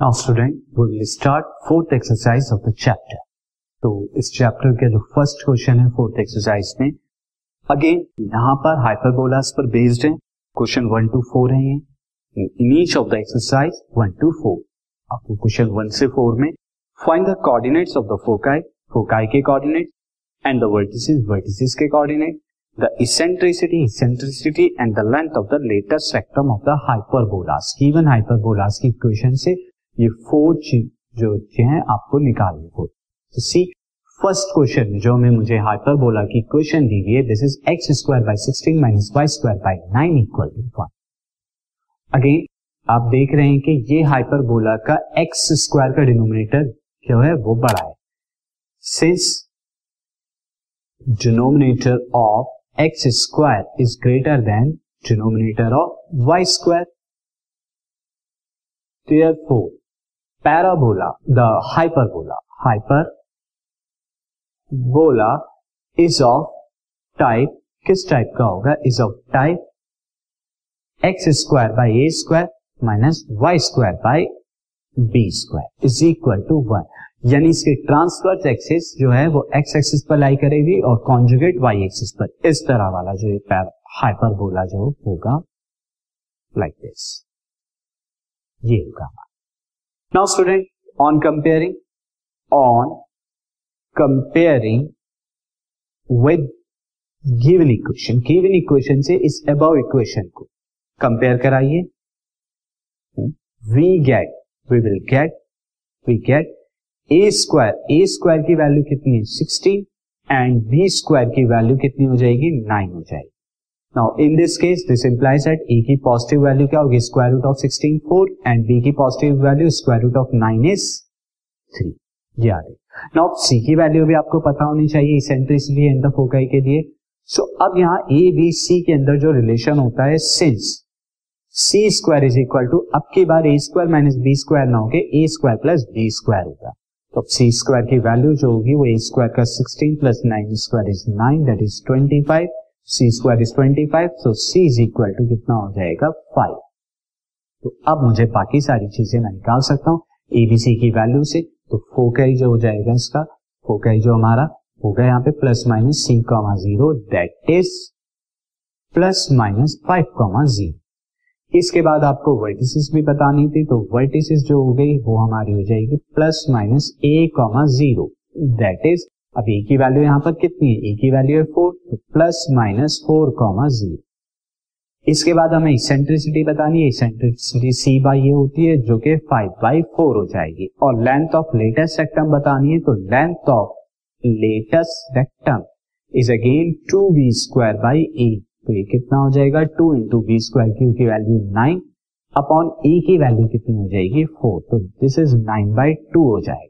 Now student will start fourth exercise of the chapter तो इस chapter के जो फ़र्स्ट क्वेश्चन है फोर्थ एक्सरसाइज में अगेन यहाँ पर हाइपरबोलास पर बेस्ड है क्वेश्चन वन टू फोर है in each of the exercise one two four आपको क्वेश्चन वन से फोर में find the coordinates of the foci foci के coordinate and the vertices vertices के coordinate the eccentricity eccentricity and the length of the latus rectum of the hyperbolas given hyperbolas की equation से ये four जो हैं, आपको निकालने को तो सी फ़र्स्ट क्वेश्चन जो में मुझे हाइपरबोला की क्वेश्चन दी गई है this is x square by sixteen minus y square by nine equal to one again आप देख रहे हैं कि ये हाइपरबोला का एक्स स्क्वायर का डिनोमिनेटर क्या है? वो बड़ा है। Since denominator of x square is greater than denominator of y square for parabola the hyperbola hyperbola is of type किस टाइप का होगा? Is of type x square by a square minus y square by b square is equal to one यानी इसके transverse axis जो है वो x axis पर लाई करेगी और कॉन्जुगेट वाई एक्सिस पर। इस तरह वाला जो हाइपरबोला जो होगा लाइक दिस ये होगा now student on comparing on comparing with given equation given equation से इस अबव इक्वेशन को कंपेयर कराइए। We get we will get we get a square a square की वैल्यू कितनी है? सिक्सटीन एंड बी स्क्वायर की वैल्यू कितनी हो जाएगी? नाइन हो जाएगी। Now in this case this implies that a की पॉजिटिव वैल्यू क्या होगी? Square root of sixteen four and b की positive value square root of nine is three ये आ रही नाउ सी की वैल्यू भी आपको पता होनी चाहिए इसेंट्रिसिटी एंड द फोकाई के लिए। सो so, अब यहाँ ए बी सी के अंदर जो रिलेशन होता है since c square is equal to अब की बार a square minus b square ना होगे a square plus b square होगा। तो सी स्क्वायर की वैल्यू जो होगी वो ए स्क्वायर का sixteen plus nine square is nine that is twenty five c square is twenty five so c is equal to कितना हो जाएगा फाइव तो अब मुझे बाकी सारी चीज़ें मैं निकाल सकता हूँ एबीसी की वैल्यू से तो फोकाई जो हो जाएगा इसका फोकाई जो हमारा होगा यहाँ पे plus minus c comma zero that is plus minus five comma zero इसके बाद आपको वर्टिसिस भी बतानी थी तो वर्टिसिस जो हो गई, वो हमारी हो जाएगी plus minus a comma zero that is अब ए की वैल्यू यहाँ पर कितनी है? ए की वैल्यू है फोर तो plus minus four comma zero इसके बाद हमें इसेंट्रिसिटी बतानी है। इसेंट्रिसिटी सी बाई ये होती है, जो कि फाइव बाई फोर हो जाएगी। और लेंथ ऑफ़ लेटेस्ट सेक्टम बतानी है तो length of latus rectum is again two b square by a तो ये कितना हो जाएगा? टू इंटू बी स्क्वायर क्यू की वैल्यू नाइन अपॉन ए की वैल्यू कितनी हो जाएगी? फोर तो this is nine by two हो जाएगा।